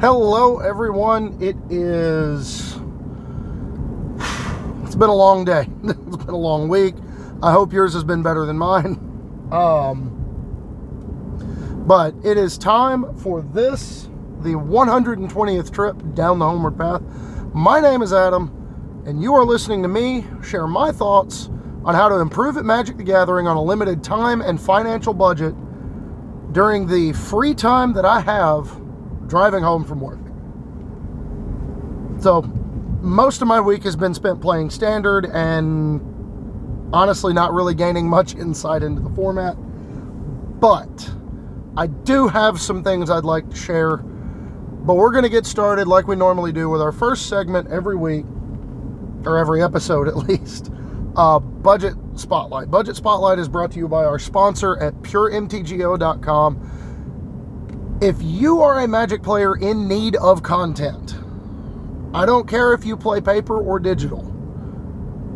Hello, everyone. It is. It's been a long day. It's been a long week. I hope yours has been better than mine. Um, but it is time for this, the 120th trip down the homeward path. My name is Adam, and you are listening to me share my thoughts on how to improve at Magic the Gathering on a limited time and financial budget during the free time that I have driving home from work. So, most of my week has been spent playing standard and honestly not really gaining much insight into the format. But I do have some things I'd like to share. But we're going to get started like we normally do with our first segment every week, or every episode at least. Uh, Budget Spotlight. Budget Spotlight is brought to you by our sponsor at puremtgo.com if you are a Magic player in need of content, I don't care if you play paper or digital,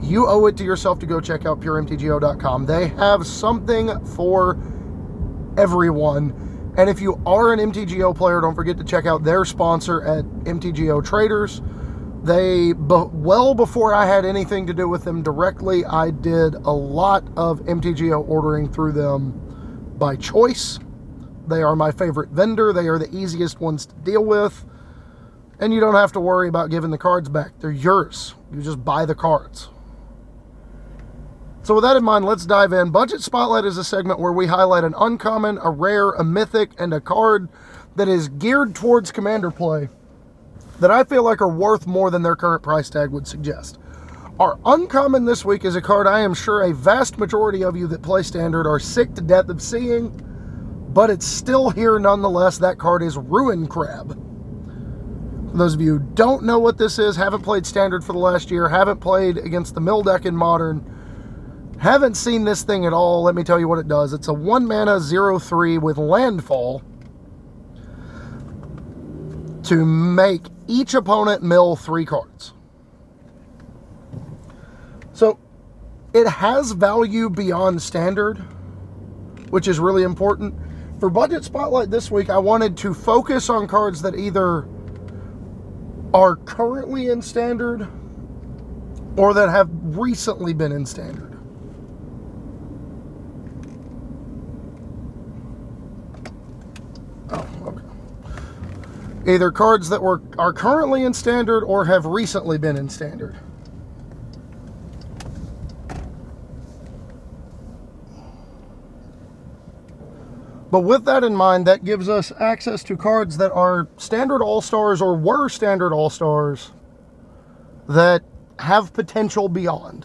you owe it to yourself to go check out puremtgo.com. They have something for everyone. And if you are an MTGO player, don't forget to check out their sponsor at MTGO Traders. They, well before I had anything to do with them directly, I did a lot of MTGO ordering through them by choice. They are my favorite vendor. They are the easiest ones to deal with. And you don't have to worry about giving the cards back. They're yours. You just buy the cards. So, with that in mind, let's dive in. Budget Spotlight is a segment where we highlight an uncommon, a rare, a mythic, and a card that is geared towards commander play that I feel like are worth more than their current price tag would suggest. Our uncommon this week is a card I am sure a vast majority of you that play standard are sick to death of seeing but it's still here nonetheless. That card is Ruin Crab. For those of you who don't know what this is, haven't played Standard for the last year, haven't played against the mill deck in Modern, haven't seen this thing at all, let me tell you what it does. It's a 1 mana 0 3 with landfall to make each opponent mill three cards. So it has value beyond standard, which is really important for Budget Spotlight this week, I wanted to focus on cards that either are currently in Standard or that have recently been in Standard. Oh, okay. Either cards that were are currently in Standard or have recently been in Standard. But with that in mind, that gives us access to cards that are standard All Stars or were standard All Stars that have potential beyond.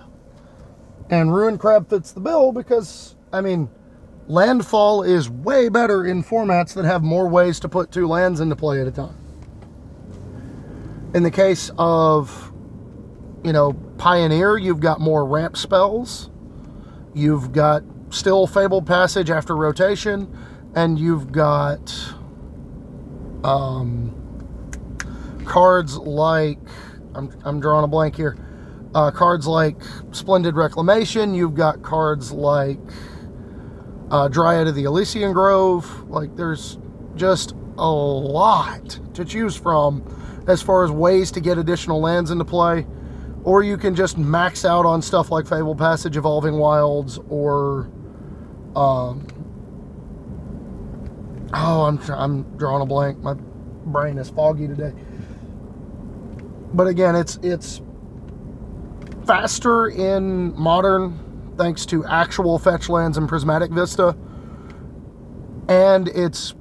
And Ruin Crab fits the bill because, I mean, Landfall is way better in formats that have more ways to put two lands into play at a time. In the case of, you know, Pioneer, you've got more ramp spells. You've got still Fabled Passage after rotation and you've got um, cards like I'm, I'm drawing a blank here. Uh, cards like Splendid Reclamation. You've got cards like uh, Dryad of the Elysian Grove. Like there's just a lot to choose from as far as ways to get additional lands into play. Or you can just max out on stuff like Fabled Passage, Evolving Wilds, or um, Oh, I'm I'm drawing a blank. My brain is foggy today. But again, it's it's faster in modern thanks to actual fetch lands and prismatic vista. And it's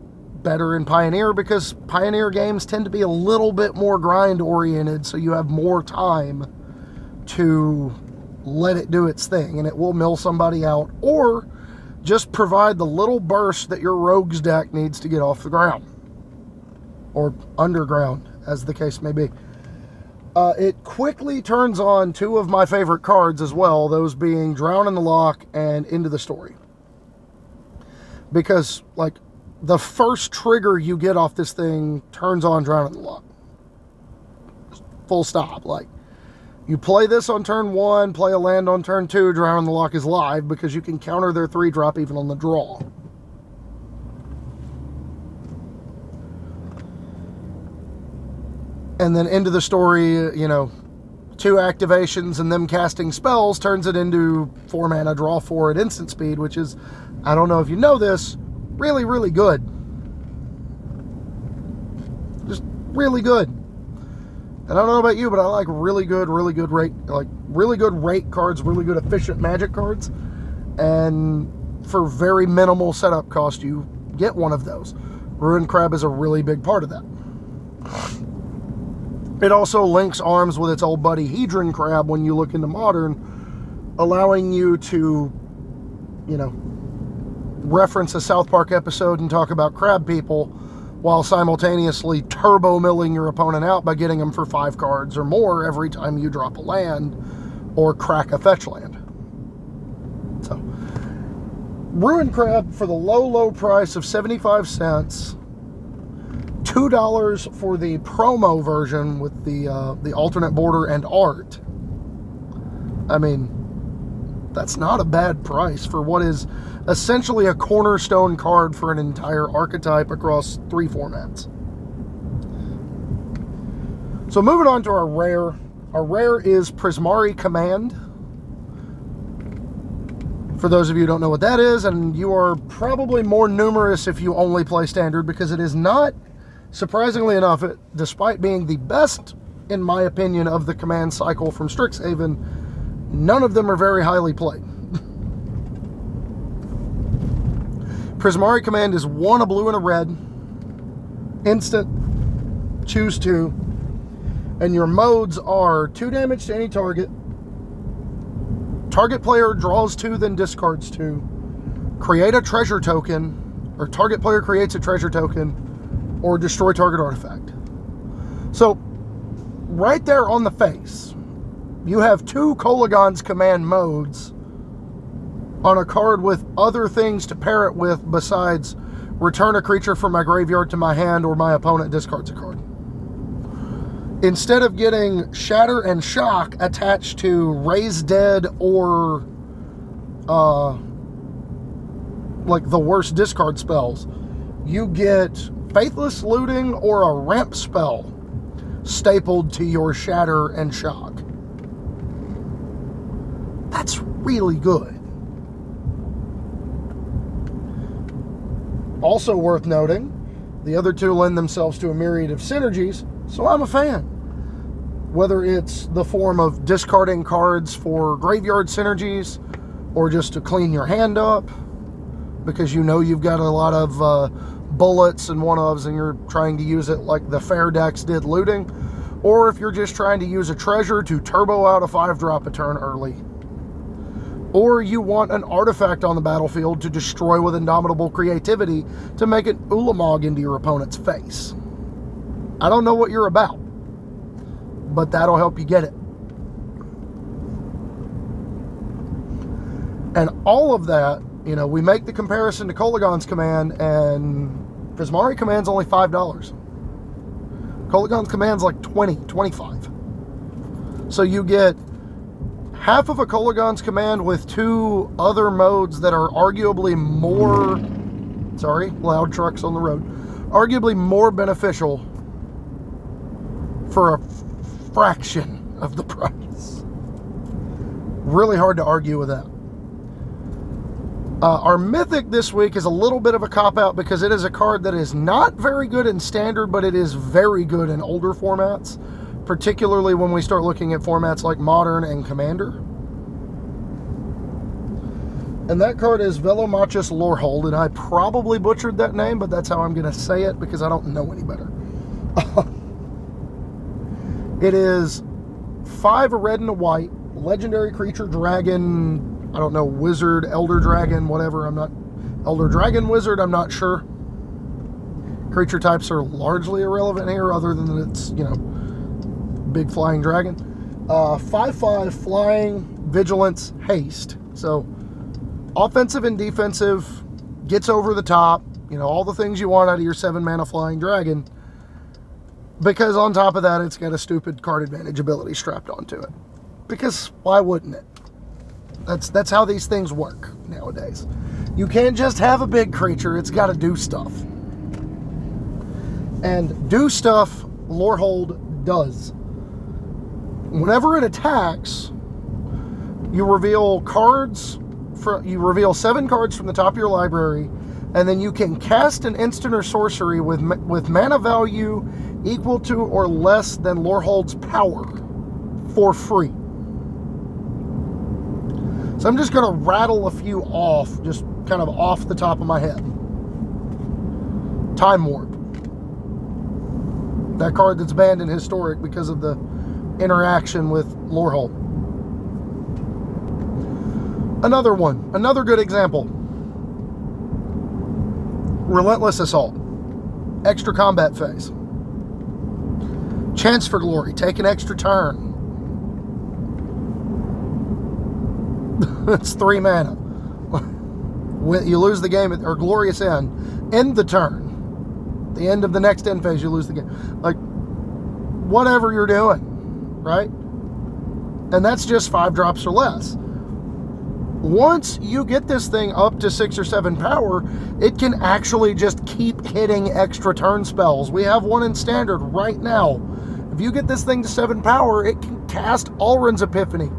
better in Pioneer because Pioneer games tend to be a little bit more grind oriented, so you have more time to let it do its thing and it will mill somebody out or just provide the little burst that your rogues deck needs to get off the ground or underground, as the case may be. Uh, it quickly turns on two of my favorite cards as well, those being Drown in the Loch and Into the Story. Because, like, the first trigger you get off this thing turns on Drown in the Loch. Full stop. Like, you play this on turn one, play a land on turn two, Drown in the loch is live because you can counter their three drop even on the draw. and then into the story, you know, two activations and them casting spells turns it into four mana draw four at instant speed, which is, I don't know if you know this, really, really good. Just really good. And I don't know about you, but I like really good, really good rate, like really good rate cards, really good efficient magic cards. And for very minimal setup cost, you get one of those. Ruined Crab is a really big part of that. It also links arms with its old buddy Hedron Crab when you look into modern, allowing you to, you know, reference a South Park episode and talk about crab people while simultaneously turbo milling your opponent out by getting them for five cards or more every time you drop a land or crack a fetch land. So, Ruin Crab for the low, low price of 75 cents $2 for the promo version with the uh, the alternate border and art. I mean, that's not a bad price for what is essentially a cornerstone card for an entire archetype across three formats. So moving on to our rare. Our rare is Prismari Command. For those of you who don't know what that is, and you are probably more numerous if you only play standard because it is not Surprisingly enough, it, despite being the best, in my opinion, of the command cycle from Strixhaven, none of them are very highly played. Prismari command is one a blue and a red, instant, choose two, and your modes are two damage to any target, target player draws two, then discards two, create a treasure token, or target player creates a treasure token or destroy target artifact. So, right there on the face, you have two Kolaghan's command modes on a card with other things to pair it with besides return a creature from my graveyard to my hand or my opponent discards a card. Instead of getting Shatter and Shock attached to Raise Dead or uh, like the worst discard spells, you get faithless looting or a ramp spell stapled to your shatter and shock. That's really good. Also worth noting, the other two lend themselves to a myriad of synergies, so I'm a fan. Whether it's the form of discarding cards for graveyard synergies or just to clean your hand up because you know you've got a lot of uh, bullets and one ofs and you're trying to use it like the fair decks did looting, or if you're just trying to use a treasure to turbo out a five drop a turn early. Or you want an artifact on the battlefield to destroy with indomitable creativity to make an Ulamog into your opponent's face. I don't know what you're about, but that'll help you get it. And all of that, you know, we make the comparison to Kolaghan's command, and Prismari command's only $5. Kolaghan's command's like 20, 25. So you get half of a Kolaghan's command with two other modes that are arguably more, sorry, loud trucks on the road, arguably more beneficial for a fraction of the price. Really hard to argue with that. Uh, our mythic this week is a little bit of a cop out because it is a card that is not very good in standard, but it is very good in older formats, particularly when we start looking at formats like modern and commander. And that card is Velomachus Lorehold, and I probably butchered that name, but that's how I'm going to say it because I don't know any better. it is five red and a white, legendary creature dragon I don't know, wizard, elder dragon, whatever. I'm not elder dragon wizard. I'm not sure. Creature types are largely irrelevant here, other than it's you know big flying dragon. Uh, five five flying, vigilance, haste. So offensive and defensive, gets over the top. You know all the things you want out of your seven mana flying dragon. Because on top of that, it's got a stupid card advantage ability strapped onto it. Because why wouldn't it? That's that's how these things work nowadays. You can't just have a big creature, it's got to do stuff. And do stuff Lorehold does. Whenever it attacks, you reveal cards. For, you reveal seven cards from the top of your library, and then you can cast an instant or sorcery with with mana value equal to or less than Lorehold's power for free. So I'm just going to rattle a few off, just kind of off the top of my head. Time Warp. That card that's banned in Historic because of the interaction with Lorehold. Another one, another good example. Relentless Assault. Extra combat phase. Chance for Glory. Take an extra turn. it's three mana. when you lose the game, or Glorious End, end the turn. The end of the next end phase, you lose the game. Like, whatever you're doing, right? And that's just five drops or less. Once you get this thing up to six or seven power, it can actually just keep hitting extra turn spells. We have one in standard right now. If you get this thing to seven power, it can cast Alrund's Epiphany.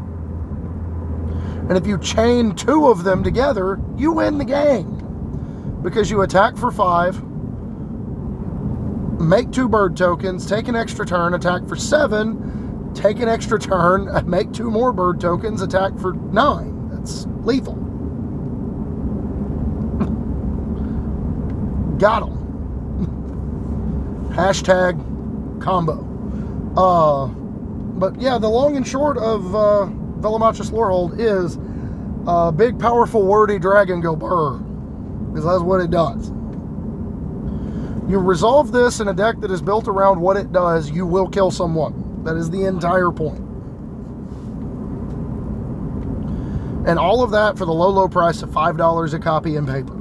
And if you chain two of them together, you win the game. Because you attack for five, make two bird tokens, take an extra turn, attack for seven, take an extra turn, make two more bird tokens, attack for nine. That's lethal. Got them. Hashtag combo. Uh, but yeah, the long and short of uh, Velomachus Lorehold is a big, powerful, wordy dragon go burr. Because that's what it does. You resolve this in a deck that is built around what it does, you will kill someone. That is the entire point. And all of that for the low, low price of $5 a copy in paper.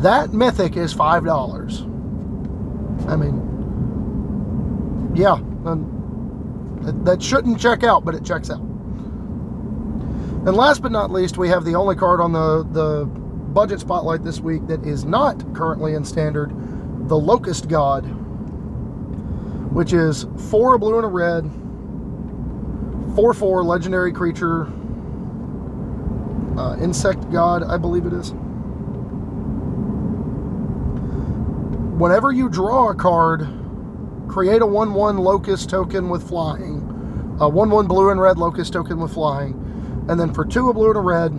That mythic is $5. I mean, yeah, that shouldn't check out, but it checks out. And last but not least, we have the only card on the, the budget spotlight this week that is not currently in standard the Locust God, which is four a blue and a red, 4 4 legendary creature, uh, insect god, I believe it is. Whenever you draw a card, create a 1 1 locust token with flying, a 1 1 blue and red locust token with flying and then for two, a blue and a red,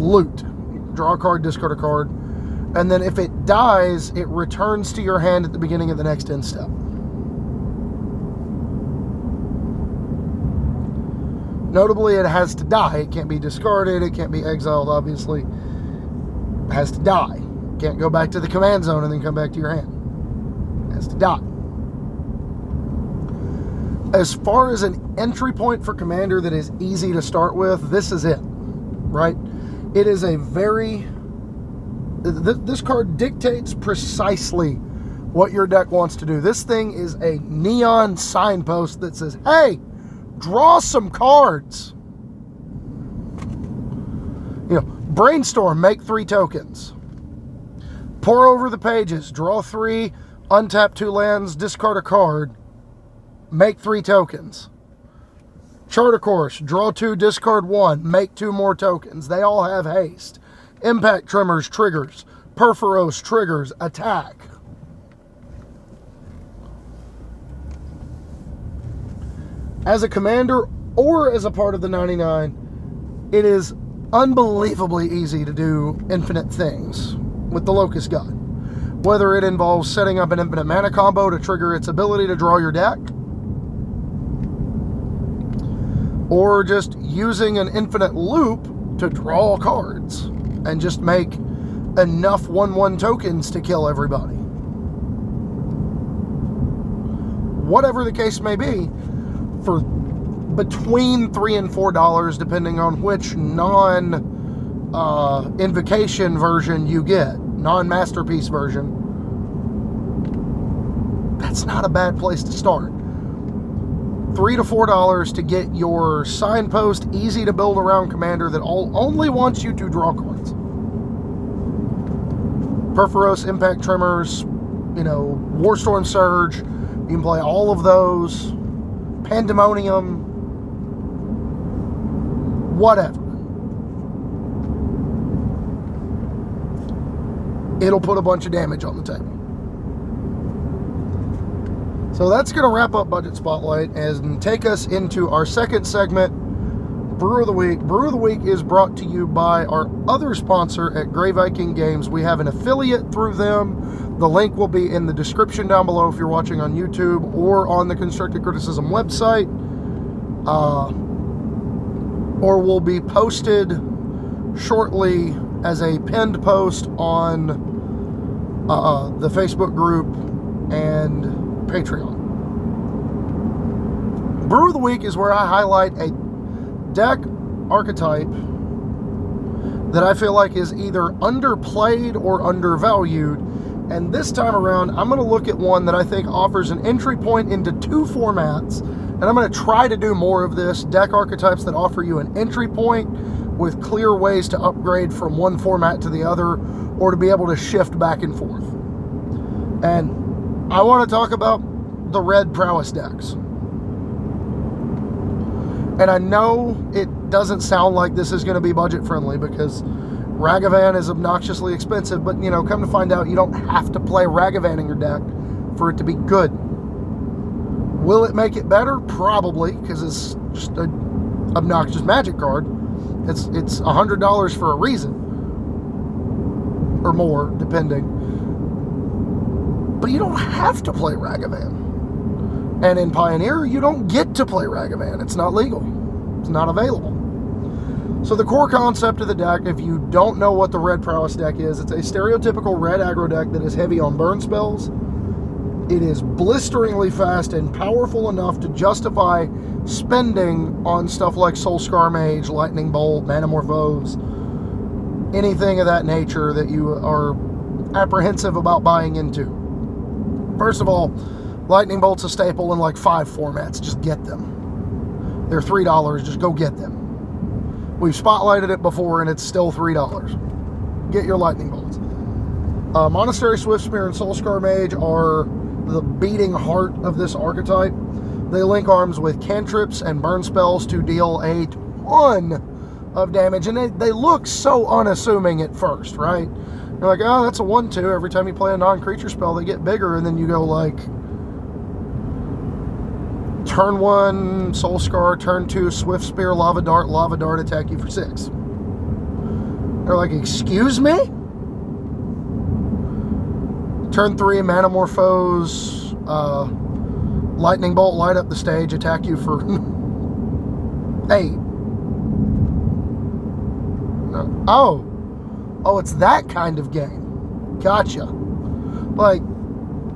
loot. Draw a card, discard a card. And then if it dies, it returns to your hand at the beginning of the next end step. Notably, it has to die. It can't be discarded. It can't be exiled, obviously. It has to die. Can't go back to the command zone and then come back to your hand. It has to die as far as an entry point for Commander that is easy to start with, this is it, right? It is a very. Th- this card dictates precisely what your deck wants to do. This thing is a neon signpost that says, hey, draw some cards. You know, brainstorm, make three tokens. Pore over the pages, draw three, untap two lands, discard a card make three tokens. Chart a Course, draw two, discard one, make two more tokens. They all have haste. Impact Tremors triggers. Purphoros triggers attack. As a commander or as a part of the 99, it is unbelievably easy to do infinite things with the Locust God. Whether it involves setting up an infinite mana combo to trigger its ability to draw your deck, or just using an infinite loop to draw cards and just make enough 1 1 tokens to kill everybody. Whatever the case may be, for between three and four dollars, depending on which non uh, invocation version you get, non masterpiece version, that's not a bad place to start three to four dollars to get your signpost, easy to build around commander that all, only wants you to draw cards. Purphoros, Impact Tremors, you you know, Warstorm Surge. You can play all of those. Pandemonium. Whatever. It'll put a bunch of damage on the table. So that's going to wrap up Budget Spotlight and take us into our second segment, Brew of the Week. Brew of the Week is brought to you by our other sponsor at Grey Viking Games. We have an affiliate through them. The link will be in the description down below if you're watching on YouTube or on the Constructive Criticism website. Uh, or will be posted shortly as a pinned post on uh, the Facebook group and Patreon. Brew of the Week is where I highlight a deck archetype that I feel like is either underplayed or undervalued. And this time around, I'm going to look at one that I think offers an entry point into two formats. And I'm going to try to do more of this deck archetypes that offer you an entry point with clear ways to upgrade from one format to the other or to be able to shift back and forth. And I want to talk about the red prowess decks. And I know it doesn't sound like this is going to be budget friendly because Ragavan is obnoxiously expensive, but you know, come to find out, you don't have to play Ragavan in your deck for it to be good. Will it make it better? Probably, because it's just an obnoxious magic card. It's it's hundred dollars for a reason, or more, depending. But you don't have to play Ragavan. And in Pioneer, you don't get to play Ragavan. It's not legal, it's not available. So, the core concept of the deck, if you don't know what the red prowess deck is, it's a stereotypical red aggro deck that is heavy on burn spells. It is blisteringly fast and powerful enough to justify spending on stuff like Soul Scar Mage, Lightning Bolt, Manamorphose, anything of that nature that you are apprehensive about buying into. First of all, Lightning Bolt's a staple in like five formats. Just get them. They're $3. Just go get them. We've spotlighted it before and it's still $3. Get your Lightning Bolts. Uh, Monastery Swiftspear and Soulscar Mage are the beating heart of this archetype. They link arms with cantrips and burn spells to deal a ton of damage, and they, they look so unassuming at first, right? You're like, oh, that's a 1 2. Every time you play a non creature spell, they get bigger. And then you go, like, turn 1, Soul Scar, turn 2, Swift Spear, Lava Dart, Lava Dart attack you for 6. They're like, excuse me? Turn 3, Manamorphose, uh, Lightning Bolt, light up the stage, attack you for 8. Oh, Oh, it's that kind of game. Gotcha. Like,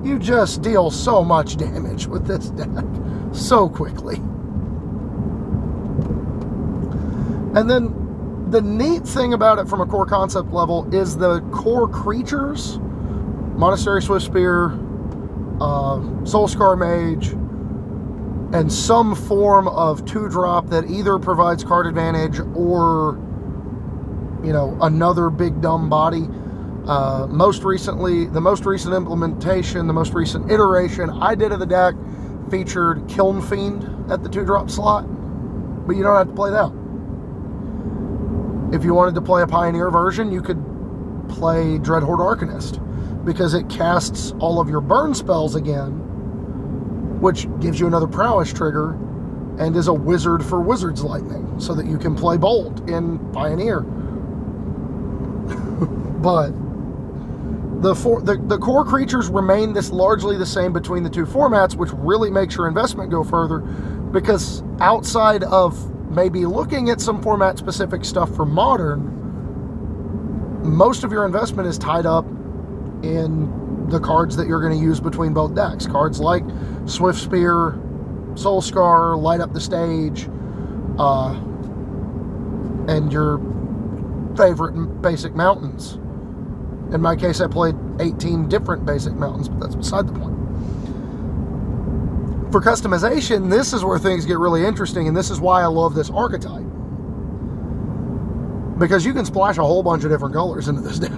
you just deal so much damage with this deck so quickly. And then the neat thing about it from a core concept level is the core creatures Monastery Swiftspear, uh, Soul Scar Mage, and some form of two drop that either provides card advantage or you know, another big dumb body. Uh, most recently, the most recent implementation, the most recent iteration I did of the deck featured Kiln Fiend at the two drop slot, but you don't have to play that. If you wanted to play a Pioneer version, you could play Dreadhorde Arcanist because it casts all of your burn spells again, which gives you another prowess trigger and is a wizard for Wizard's Lightning so that you can play Bolt in Pioneer but the, for, the, the core creatures remain this largely the same between the two formats, which really makes your investment go further because outside of maybe looking at some format specific stuff for modern, most of your investment is tied up in the cards that you're going to use between both decks. Cards like Swiftspear, Soul Scar, Light Up the Stage, uh, and your favorite basic mountains. In my case, I played 18 different basic mountains, but that's beside the point. For customization, this is where things get really interesting, and this is why I love this archetype. Because you can splash a whole bunch of different colors into this deck.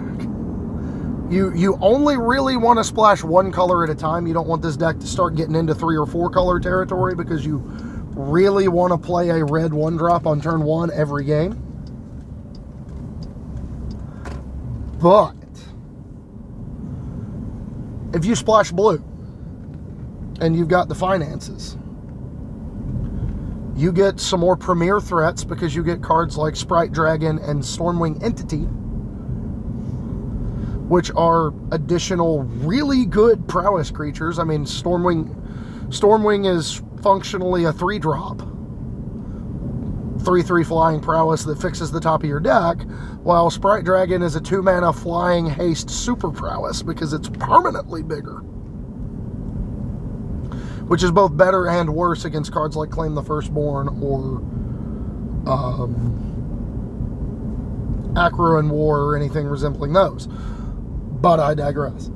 You you only really want to splash one color at a time. You don't want this deck to start getting into three or four color territory because you really want to play a red one drop on turn one every game. But if you splash blue and you've got the finances, you get some more premier threats because you get cards like Sprite Dragon and Stormwing Entity which are additional really good prowess creatures. I mean, Stormwing Stormwing is functionally a 3 drop. 3 3 flying prowess that fixes the top of your deck, while Sprite Dragon is a 2 mana flying haste super prowess because it's permanently bigger. Which is both better and worse against cards like Claim the Firstborn or um, Akroan War or anything resembling those. But I digress.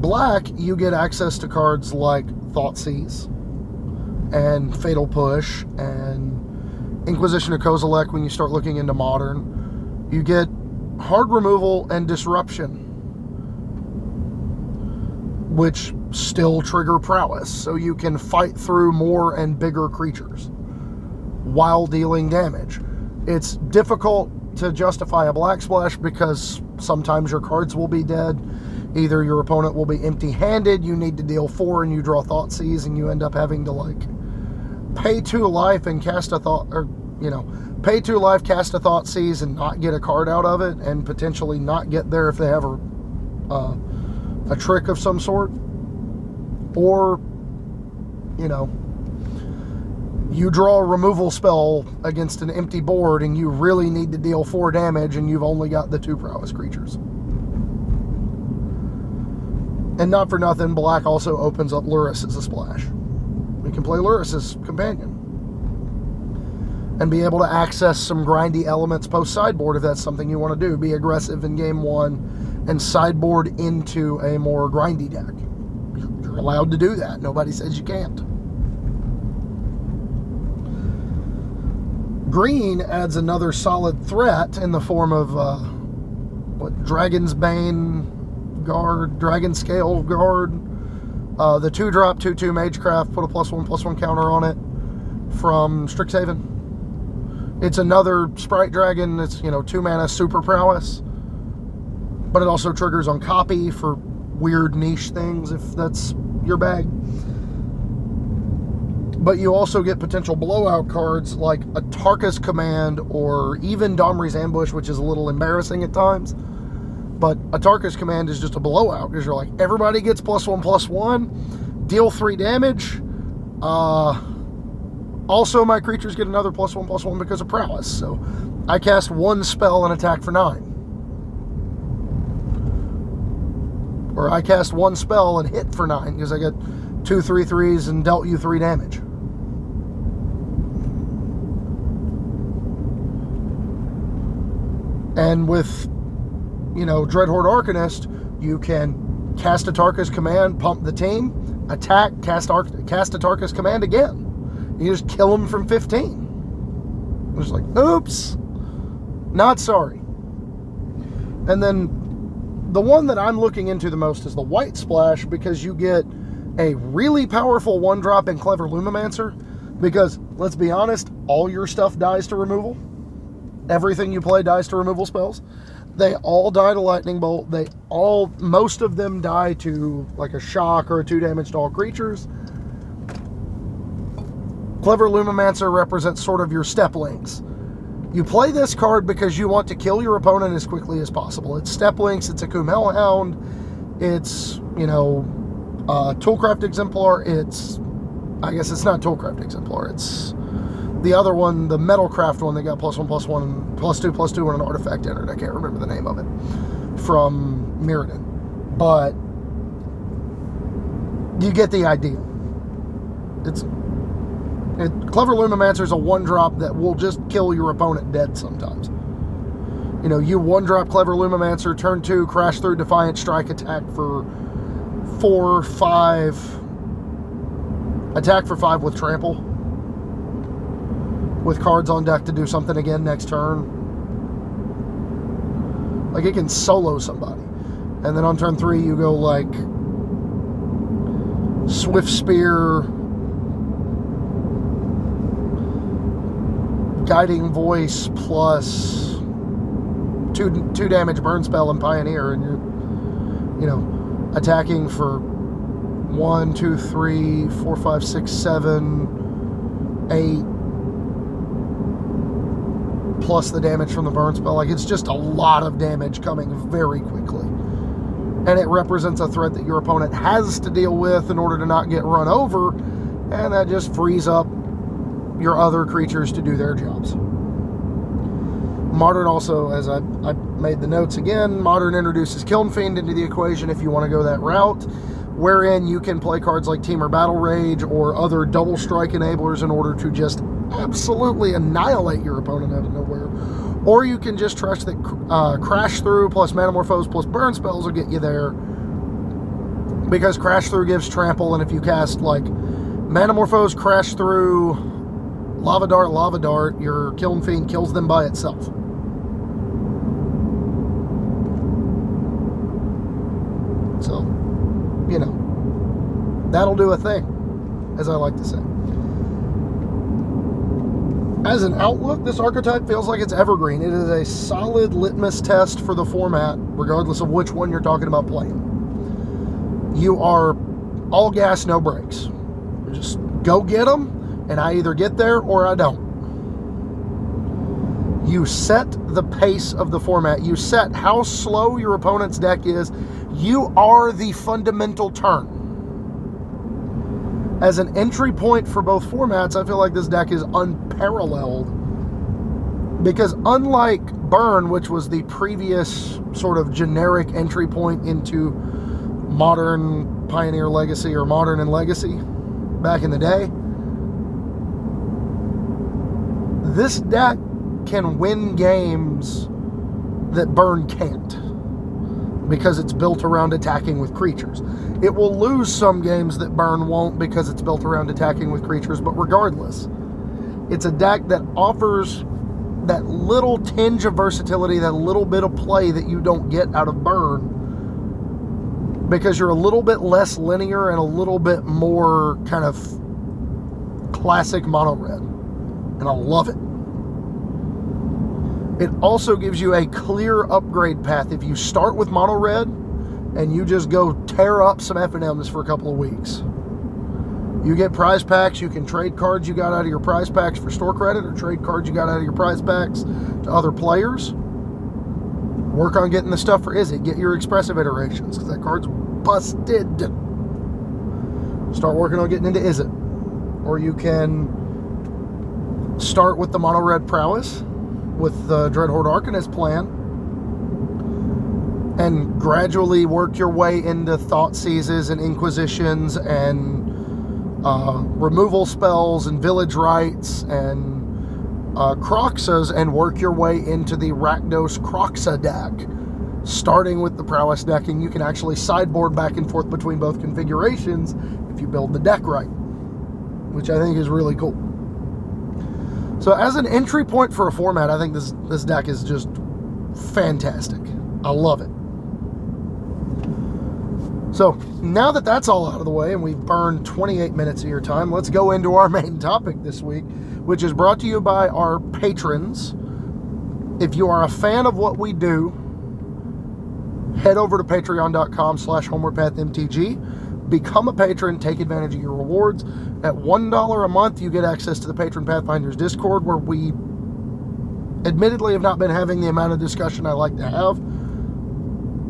Black, you get access to cards like Thoughtseize and Fatal Push and Inquisition of Kozilek when you start looking into modern. You get hard removal and disruption, which still trigger prowess, so you can fight through more and bigger creatures while dealing damage. It's difficult to justify a black splash because sometimes your cards will be dead. Either your opponent will be empty handed, you need to deal four and you draw Thoughtseize, and you end up having to like pay two life and cast a thought, or you know, pay two life, cast a Thoughtseize, and not get a card out of it, and potentially not get there if they have a, uh, a trick of some sort. Or, you know, you draw a removal spell against an empty board and you really need to deal four damage and you've only got the two prowess creatures. And not for nothing, black also opens up Lurrus as a splash. Can play Lurrus as companion. And be able to access some grindy elements post sideboard if that's something you want to do. Be aggressive in game one and sideboard into a more grindy deck. You're allowed to do that. Nobody says you can't. Green adds another solid threat in the form of uh, what Dragon's Bane guard, Dragon Scale guard. Uh, the two drop two two Magecraft put a plus one plus one counter on it from Strixhaven. It's another Sprite Dragon. It's you know two mana super prowess, but it also triggers on copy for weird niche things if that's your bag but you also get potential blowout cards like Atarka's Command or even Domri's Ambush, which is a little embarrassing at times. But Atarka's Command is just a blowout because you're like, everybody gets plus one, plus one, deal three damage. Uh, also, my creatures get another plus one, plus one because of prowess. So I cast one spell and attack for nine. Or I cast one spell and hit for nine because I get two three threes and dealt you three damage. And with, you know, Dreadhorde Arcanist, you can cast Atarka's command, pump the team, attack, cast, Ar- cast Atarka's command again. You just kill them from 15. It's like, oops, not sorry. And then the one that I'm looking into the most is the White Splash because you get a really powerful one drop in Clever Lumimancer. Because let's be honest, all your stuff dies to removal everything you play dies to removal spells. They all die to lightning bolt. They all, most of them die to like a shock or a two damage to all creatures. Clever Lumimancer represents sort of your Steppe Lynx. You play this card because you want to kill your opponent as quickly as possible. It's Steppe Lynx. it's a Akoum Hellhound, it's, you know, uh, Toolcraft Exemplar, it's, I guess it's not Toolcraft Exemplar, it's the other one, the Metalcraft one, they got plus one, plus one, plus two, plus two, and an artifact entered. I can't remember the name of it from Mirrodin, but you get the idea. It's it, Clever Lumimancer is a one drop that will just kill your opponent dead sometimes. You know, you one drop Clever Lumimancer, turn two, crash through Defiant Strike attack for four, five, attack for five with trample with cards on deck to do something again next turn. Like it can solo somebody. And then on turn three, you go like Swift Spear, Guiding Voice plus two two damage burn spell and Pioneer, and you're you know attacking for one, two, three, four, five, six, seven, eight, plus the damage from the burn spell. Like it's just a lot of damage coming very quickly and it represents a threat that your opponent has to deal with in order to not get run over, and that just frees up your other creatures to do their jobs. Modern also, as I, I made the notes again, Modern introduces Kiln Fiend into the equation if you want to go that route, wherein you can play cards like Temur Battle Rage or other double strike enablers in order to just absolutely annihilate your opponent out of nowhere or you can just trust that uh, Crash Through plus Manamorphose plus Burn spells will get you there. Because Crash Through gives Trample, and if you cast like Manamorphose, Crash Through, Lava Dart, Lava Dart, your Kiln Fiend kills them by itself. So, you know, that'll do a thing, as I like to say as an outlook, this archetype feels like it's evergreen. It is a solid litmus test for the format, regardless of which one you're talking about playing. You are all gas, no brakes. Just go get them, and I either get there or I don't. You set the pace of the format. You set how slow your opponent's deck is. You are the fundamental turn as an entry point for both formats, I feel like this deck is unparalleled. Because unlike Burn, which was the previous sort of generic entry point into modern Pioneer Legacy or Modern and Legacy back in the day, this deck can win games that Burn can't because it's built around attacking with creatures. It will lose some games that Burn won't because it's built around attacking with creatures, but regardless, it's a deck that offers that little tinge of versatility, that little bit of play that you don't get out of Burn because you're a little bit less linear and a little bit more kind of classic mono red. And I love it. It also gives you a clear upgrade path if you start with mono red and you just go tear up some FNMs for a couple of weeks. You get prize packs, you can trade cards you got out of your prize packs for store credit or trade cards you got out of your prize packs to other players. Work on getting the stuff for Izzet. Get your expressive iterations because that card's busted. Start working on getting into Izzet. Or you can start with the mono red prowess with the Dreadhorde Arcanist plan and gradually work your way into Thoughtseizes and Inquisitions and uh, removal spells and village rites and uh, Kroxas and work your way into the Rakdos Kroxa deck. Starting with the prowess decking, you can actually sideboard back and forth between both configurations if you build the deck right, which I think is really cool. So as an entry point for a format, I think this this deck is just fantastic. I love it. So now that that's all out of the way and we've burned 28 minutes of your time, let's go into our main topic this week, which is brought to you by our patrons. If you are a fan of what we do, head over to patreon.com slash homewardpathmtg become a patron, take advantage of your rewards. At $1 a month, you get access to the Patron Pathfinders Discord, where we admittedly have not been having the amount of discussion I like to have,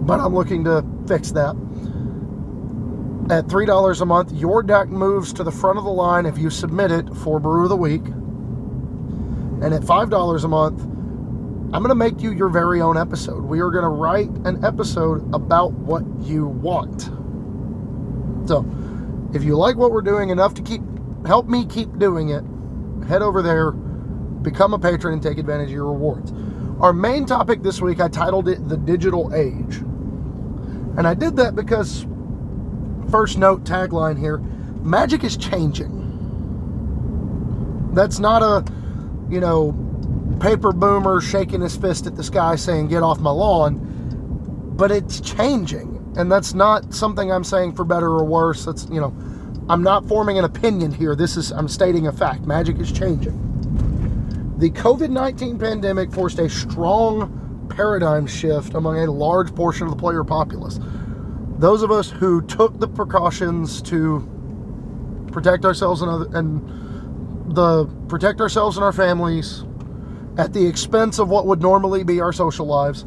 but I'm looking to fix that. At $3 a month, your deck moves to the front of the line if you submit it for Brew of the Week. And at $5 a month, I'm going to make you your very own episode. We are going to write an episode about what you want. So, if you like what we're doing enough to keep help me keep doing it, head over there, become a patron, and take advantage of your rewards. Our main topic this week, I titled it The Digital Age. And I did that because, first note tagline here magic is changing. That's not a, you know, paper boomer shaking his fist at the sky saying, get off my lawn but it's changing. And that's not something I'm saying for better or worse. That's, you know, I'm not forming an opinion here. This is, I'm stating a fact. Magic is changing. The COVID 19 pandemic forced a strong paradigm shift among a large portion of the player populace. Those of us who took the precautions to protect ourselves and, other, and the protect ourselves and our families at the expense of what would normally be our social lives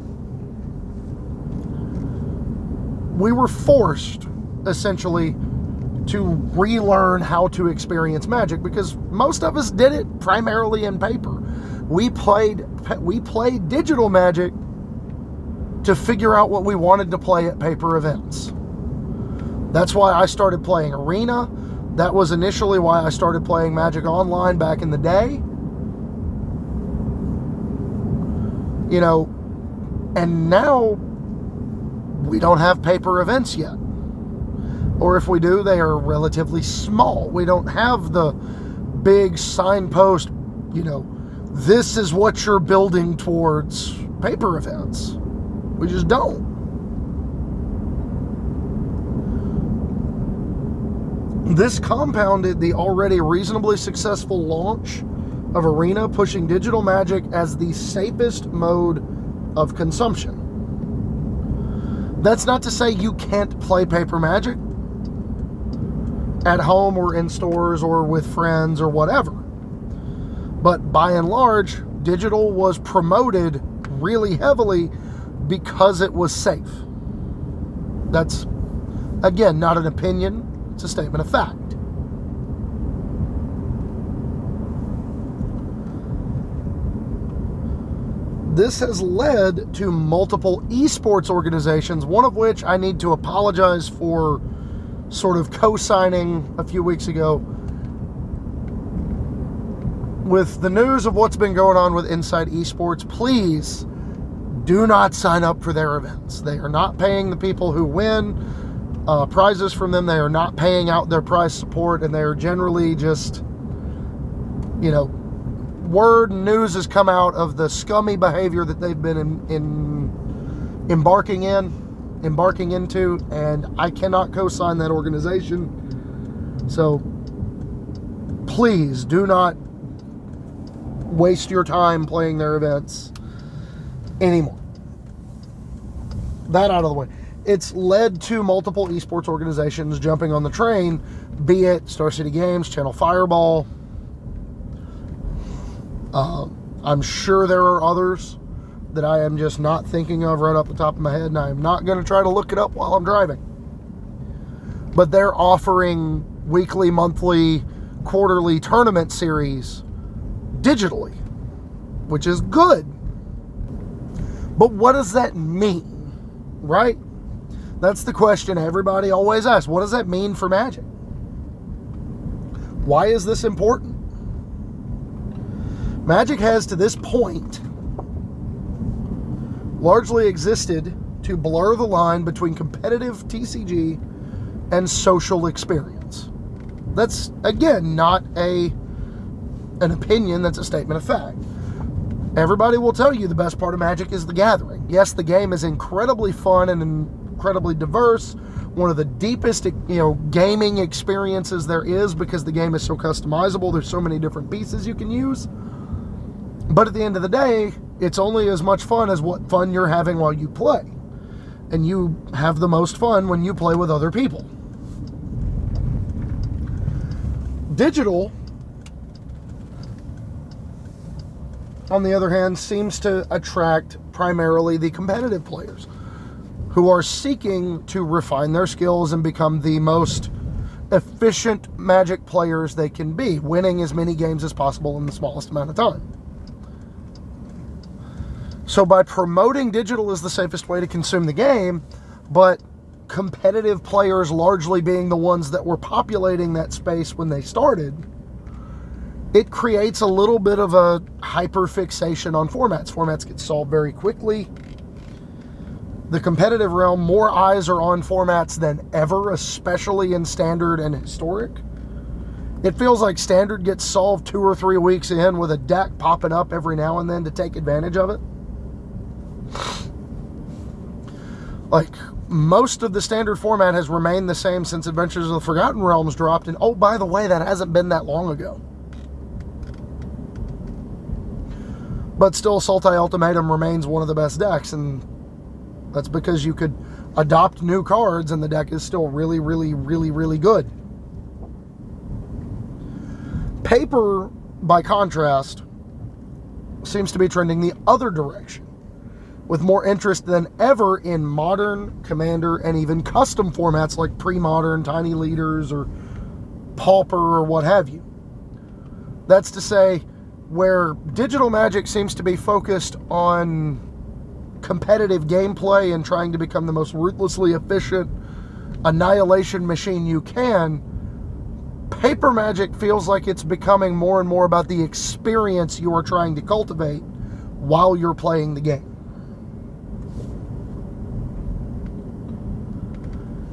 we were forced essentially to relearn how to experience magic because most of us did it primarily in paper. We played we played digital magic to figure out what we wanted to play at paper events. That's why I started playing Arena. That was initially why I started playing Magic Online back in the day. You know, and now we don't have paper events yet. Or if we do, they are relatively small. We don't have the big signpost, you know, this is what you're building towards paper events. We just don't. This compounded the already reasonably successful launch of Arena, pushing digital magic as the safest mode of consumption. That's not to say you can't play paper magic at home or in stores or with friends or whatever. But by and large, digital was promoted really heavily because it was safe. That's, again, not an opinion, it's a statement of fact. This has led to multiple esports organizations, one of which I need to apologize for sort of co signing a few weeks ago. With the news of what's been going on with Inside Esports, please do not sign up for their events. They are not paying the people who win uh, prizes from them, they are not paying out their prize support, and they are generally just, you know, word and news has come out of the scummy behavior that they've been in, in embarking in, embarking into, and I cannot co-sign that organization. So please do not waste your time playing their events anymore. That out of the way. It's led to multiple esports organizations jumping on the train, be it Star City Games, Channel Fireball, uh, I'm sure there are others that I am just not thinking of right off the top of my head, and I'm not going to try to look it up while I'm driving. But they're offering weekly, monthly, quarterly tournament series digitally, which is good. But what does that mean? Right? That's the question everybody always asks. What does that mean for Magic? Why is this important? Magic has to this point largely existed to blur the line between competitive TCG and social experience. That's again not a an opinion, that's a statement of fact. Everybody will tell you the best part of Magic is the gathering. Yes, the game is incredibly fun and incredibly diverse, one of the deepest, you know, gaming experiences there is because the game is so customizable. There's so many different pieces you can use. But at the end of the day, it's only as much fun as what fun you're having while you play. And you have the most fun when you play with other people. Digital, on the other hand, seems to attract primarily the competitive players who are seeking to refine their skills and become the most efficient magic players they can be, winning as many games as possible in the smallest amount of time. So by promoting digital as the safest way to consume the game, but competitive players largely being the ones that were populating that space when they started, it creates a little bit of a hyper fixation on formats. Formats get solved very quickly. The competitive realm, more eyes are on formats than ever, especially in standard and historic. It feels like standard gets solved two or three weeks in with a deck popping up every now and then to take advantage of it. Like most of the standard format has remained the same since Adventures of the Forgotten Realms dropped, and oh, by the way, that hasn't been that long ago. But still, Sultai Ultimatum remains one of the best decks, and that's because you could adopt new cards, and the deck is still really, really, really, really good. Paper, by contrast, seems to be trending the other direction, with more interest than ever in modern, commander, and even custom formats like pre modern, tiny leaders, or pauper, or what have you. That's to say, where digital magic seems to be focused on competitive gameplay and trying to become the most ruthlessly efficient annihilation machine you can, paper magic feels like it's becoming more and more about the experience you are trying to cultivate while you're playing the game.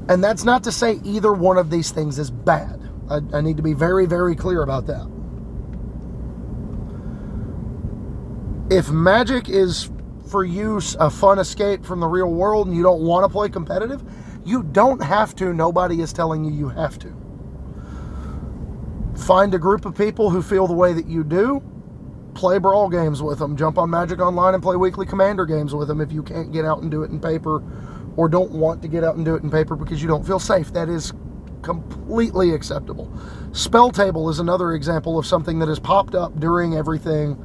And that's not to say either one of these things is bad. I, I need to be very, very clear about that. If magic is for you a fun escape from the real world and you don't want to play competitive, you don't have to. Nobody is telling you you have to. Find a group of people who feel the way that you do. Play brawl games with them. Jump on Magic Online and play weekly commander games with them if you can't get out and do it in paper or don't want to get out and do it in paper because you don't feel safe. That is completely acceptable. Spell Table is another example of something that has popped up during everything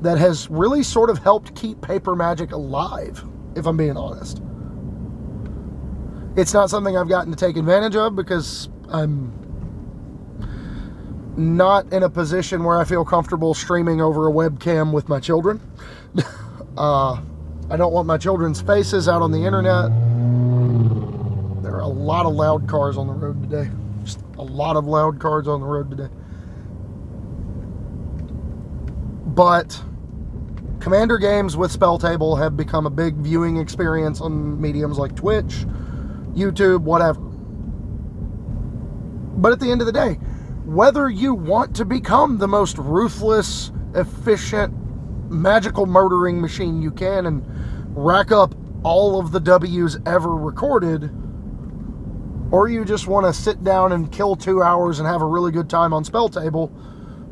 that has really sort of helped keep paper magic alive, if I'm being honest. It's not something I've gotten to take advantage of because I'm not in a position where I feel comfortable streaming over a webcam with my children. uh, I don't want my children's faces out on the internet. There are a lot of loud cars on the road today. Just a lot of loud cars on the road today. But Commander games with Spell Table have become a big viewing experience on mediums like Twitch, YouTube, whatever. But at the end of the day, whether you want to become the most ruthless, efficient, magical murdering machine you can and rack up all of the W's ever recorded, or you just want to sit down and kill two hours and have a really good time on Spell Table,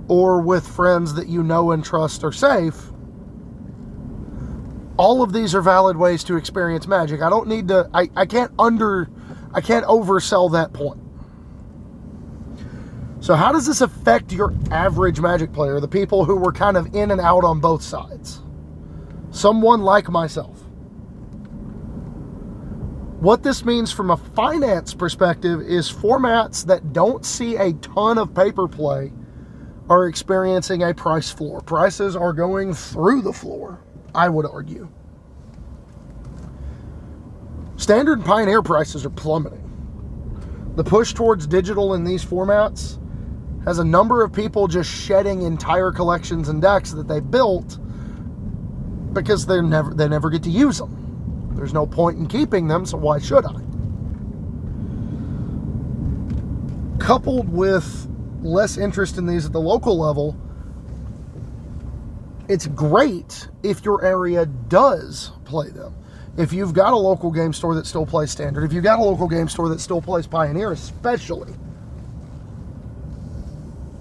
or with friends that you know and trust are safe, all of these are valid ways to experience magic. I don't need to I, I can't under I can't oversell that point. So how does this affect your average magic player, the people who were kind of in and out on both sides? Someone like myself. What this means from a finance perspective is formats that don't see a ton of paper play are experiencing a price floor. Prices are going through the floor. I would argue. Standard Pioneer prices are plummeting. The push towards digital in these formats has a number of people just shedding entire collections and decks that they built because they never they never get to use them. There's no point in keeping them, so why should I? Coupled with less interest in these at the local level, it's great if your area does play them. If you've got a local game store that still plays standard, if you've got a local game store that still plays Pioneer, especially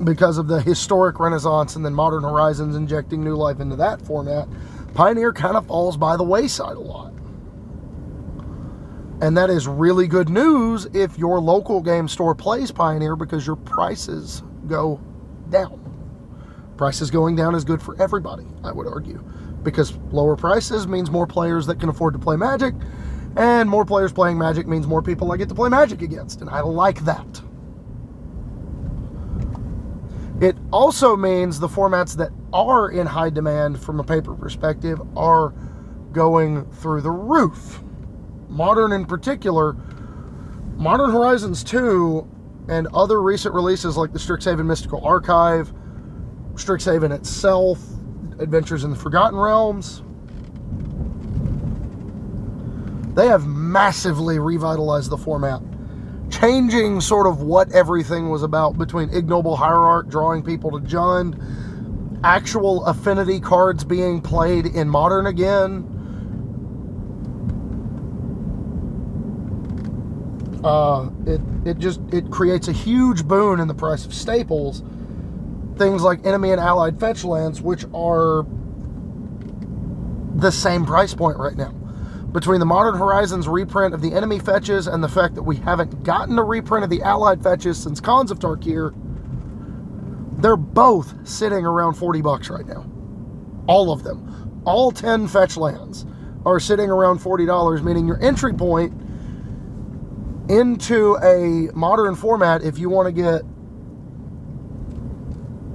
because of the historic Renaissance and then Modern Horizons injecting new life into that format, Pioneer kind of falls by the wayside a lot. And that is really good news if your local game store plays Pioneer because your prices go down. Prices going down is good for everybody, I would argue, because lower prices means more players that can afford to play Magic, and more players playing Magic means more people I get to play Magic against, and I like that. It also means the formats that are in high demand from a paper perspective are going through the roof. Modern, in particular, Modern Horizons 2 and other recent releases like the Strixhaven Mystical Archive Strixhaven itself, Adventures in the Forgotten Realms. They have massively revitalized the format, changing sort of what everything was about between ignoble hierarch drawing people to Jund, actual affinity cards being played in modern again, Uh, it it just it creates a huge boon in the price of staples. Things like enemy and allied fetch lands, which are the same price point right now. Between the Modern Horizons reprint of the enemy fetches and the fact that we haven't gotten a reprint of the allied fetches since Khans of Tarkir, they're both sitting around 40 bucks right now. All of them. All 10 fetch lands are sitting around $40, meaning your entry point into a modern format if you want to get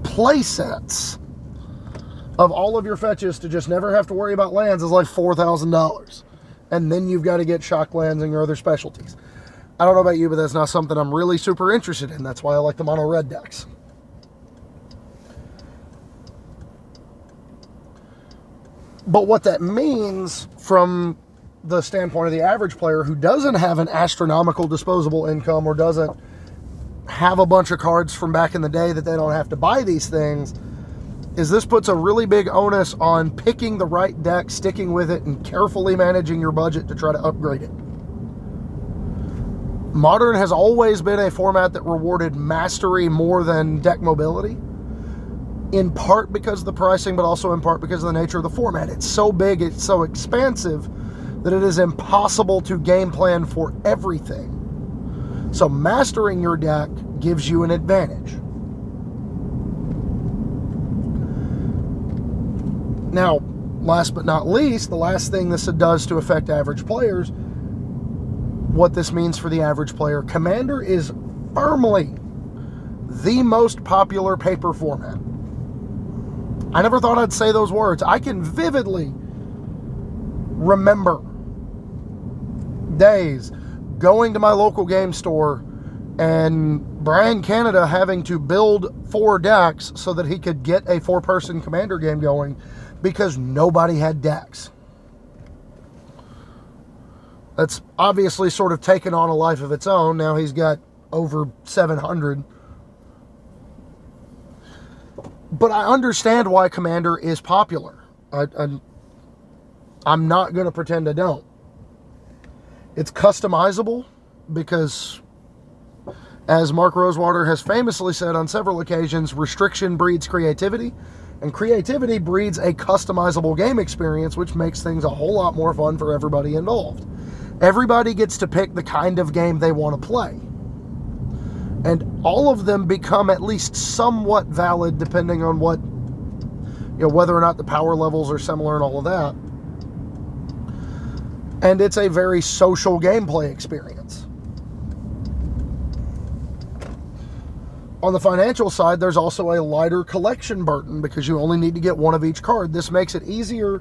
play sets of all of your fetches to just never have to worry about lands is like $4,000. And then you've got to get shock lands and your other specialties. I don't know about you, but that's not something I'm really super interested in. That's why I like the mono red decks. But what that means from the standpoint of the average player who doesn't have an astronomical disposable income or doesn't have a bunch of cards from back in the day that they don't have to buy these things is this puts a really big onus on picking the right deck, sticking with it, and carefully managing your budget to try to upgrade it. Modern has always been a format that rewarded mastery more than deck mobility, in part because of the pricing, but also in part because of the nature of the format. It's so big, it's so expansive that it is impossible to game plan for everything. So, mastering your deck gives you an advantage. Now, last but not least, the last thing this does to affect average players, what this means for the average player, Commander is firmly the most popular paper format. I never thought I'd say those words. I can vividly remember days going to my local game store and Brian Canada having to build four decks so that he could get a four person commander game going because nobody had decks. That's obviously sort of taken on a life of its own. Now he's got over 700. But I understand why Commander is popular. I, I, I'm not going to pretend I don't. It's customizable because, as Mark Rosewater has famously said on several occasions, restriction breeds creativity. And creativity breeds a customizable game experience, which makes things a whole lot more fun for everybody involved. Everybody gets to pick the kind of game they want to play. And all of them become at least somewhat valid depending on what, you know, whether or not the power levels are similar and all of that. And it's a very social gameplay experience. On the financial side, there's also a lighter collection burden because you only need to get one of each card. This makes it easier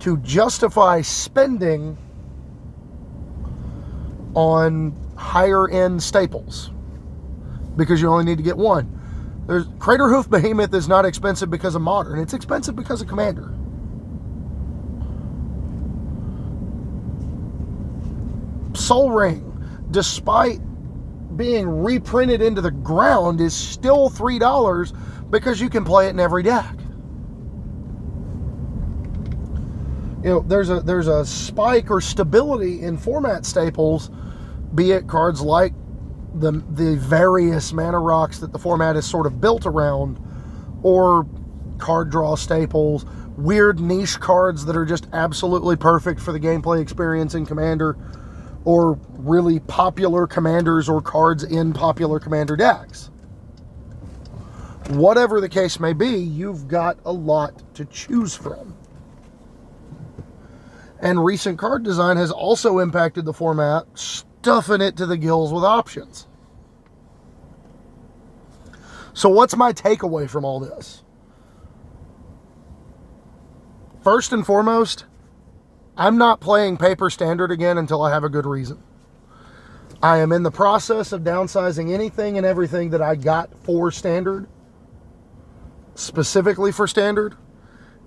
to justify spending on higher end staples because you only need to get one. There's Craterhoof Behemoth is not expensive because of modern. It's expensive because of commander. Sol Ring, despite being reprinted into the ground is still $3 because you can play it in every deck. You know, there's a there's a spike or stability in format staples, be it cards like the the various mana rocks that the format is sort of built around, or card draw staples, weird niche cards that are just absolutely perfect for the gameplay experience in Commander or really popular commanders or cards in popular commander decks. Whatever the case may be, you've got a lot to choose from. And recent card design has also impacted the format, stuffing it to the gills with options. So, what's my takeaway from all this? First and foremost, I'm not playing paper standard again until I have a good reason. I am in the process of downsizing anything and everything that I got for standard, specifically for standard.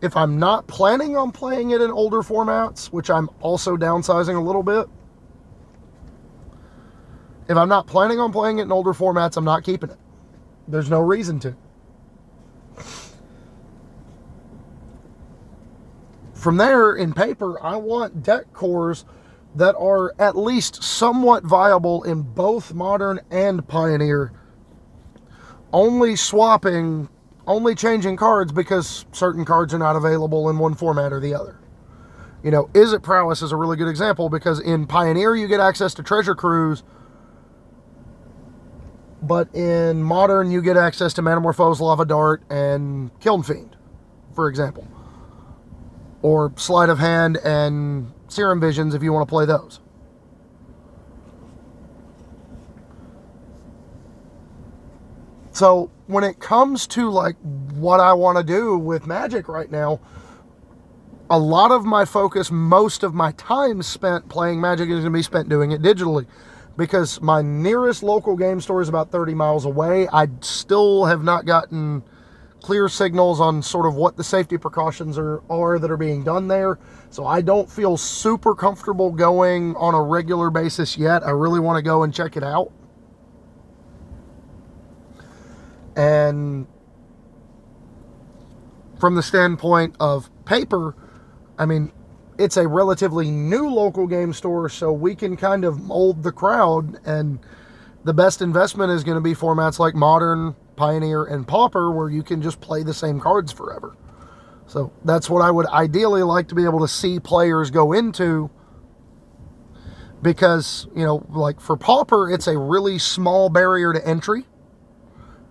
If I'm not planning on playing it in older formats, which I'm also downsizing a little bit, if I'm not planning on playing it in older formats, I'm not keeping it. There's no reason to. From there, in paper, I want deck cores that are at least somewhat viable in both modern and pioneer only swapping only changing cards because certain cards are not available in one format or the other you know Izzet prowess is a really good example because in pioneer you get access to treasure cruise but in modern you get access to Manamorphose, Lava Dart, and Kiln Fiend, for example. Or Sleight of Hand and Serum Visions if you want to play those. So when it comes to like what I want to do with Magic right now, a lot of my focus, most of my time spent playing Magic is going to be spent doing it digitally because my nearest local game store is about 30 miles away. I still have not gotten clear signals on sort of what the safety precautions are, are that are being done there. So I don't feel super comfortable going on a regular basis yet. I really want to go and check it out. And from the standpoint of paper, I mean, it's a relatively new local game store, so we can kind of mold the crowd. And the best investment is going to be formats like Modern, Pioneer, and Pauper, where you can just play the same cards forever. So that's what I would ideally like to be able to see players go into. Because, you know, like for Pauper, it's a really small barrier to entry.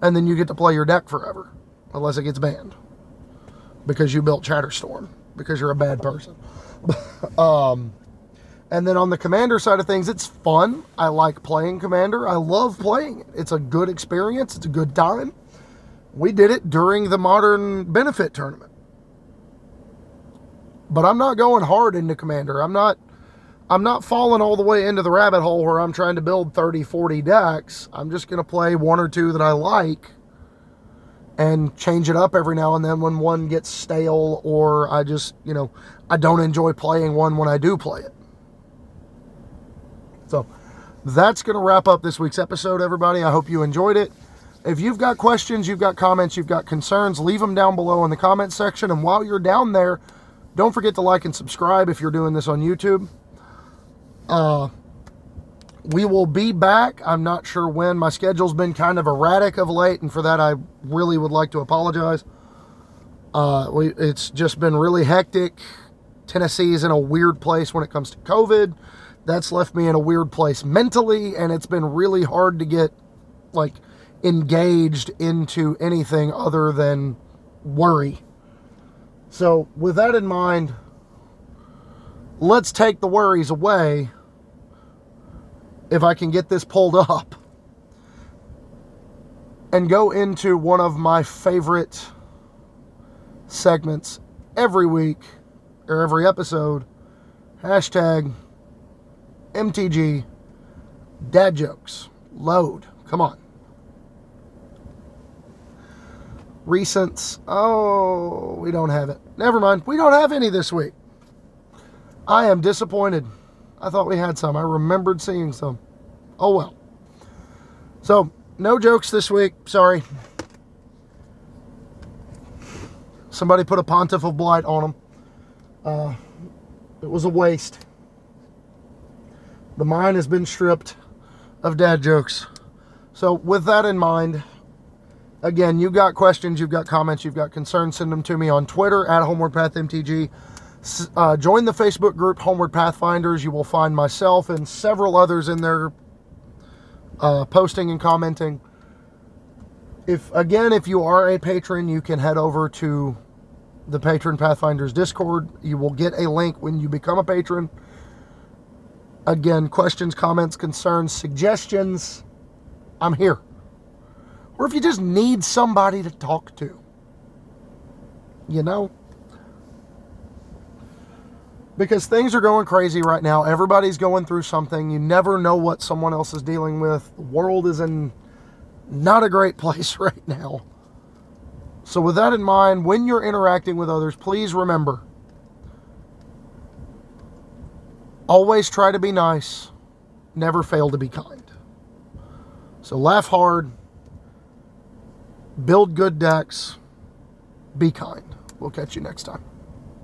And then you get to play your deck forever, unless it gets banned. Because you built Chatterstorm, because you're a bad person. um, and then on the commander side of things, it's fun. I like playing commander. I love playing it. It's a good experience. It's a good time. We did it during the modern benefit tournament. But I'm not going hard into commander. I'm not I'm not falling all the way into the rabbit hole where I'm trying to build 30, 40 decks. I'm just going to play one or two that I like and change it up every now and then when one gets stale or I just, you know, I don't enjoy playing one when I do play it. So that's going to wrap up this week's episode, everybody. I hope you enjoyed it. If you've got questions, you've got comments, you've got concerns, leave them down below in the comment section. And while you're down there, don't forget to like and subscribe if you're doing this on YouTube. Uh, we will be back. I'm not sure when. My schedule's been kind of erratic of late, and for that, I really would like to apologize. Uh, we, it's just been really hectic. Tennessee's in a weird place when it comes to COVID. That's left me in a weird place mentally, and it's been really hard to get like engaged into anything other than worry. So, with that in mind, let's take the worries away if I can get this pulled up and go into one of my favorite segments every week or every episode hashtag MTG dad jokes. Load. Come on. Recents. Oh, we don't have it. Never mind. We don't have any this week. I am disappointed. I thought we had some. I remembered seeing some. Oh well. So, no jokes this week. Sorry. Somebody put a Pontiff of Blight on them. Uh, it was a waste. The mind has been stripped of dad jokes. So, with that in mind, again, you've got questions, you've got comments, you've got concerns, send them to me on Twitter at Homeward Path MTG. Uh, join the Facebook group Homeward Pathfinders. You will find myself and several others in there uh, posting and commenting. If again, if you are a patron, you can head over to the Patron Pathfinders Discord. You will get a link when you become a patron. Again, questions, comments, concerns, suggestions. I'm here. Or if you just need somebody to talk to, you know because things are going crazy right now. Everybody's going through something. You never know what someone else is dealing with. The world is in not a great place right now. So, with that in mind, when you're interacting with others, please remember always try to be nice, never fail to be kind. So, laugh hard, build good decks, be kind. We'll catch you next time.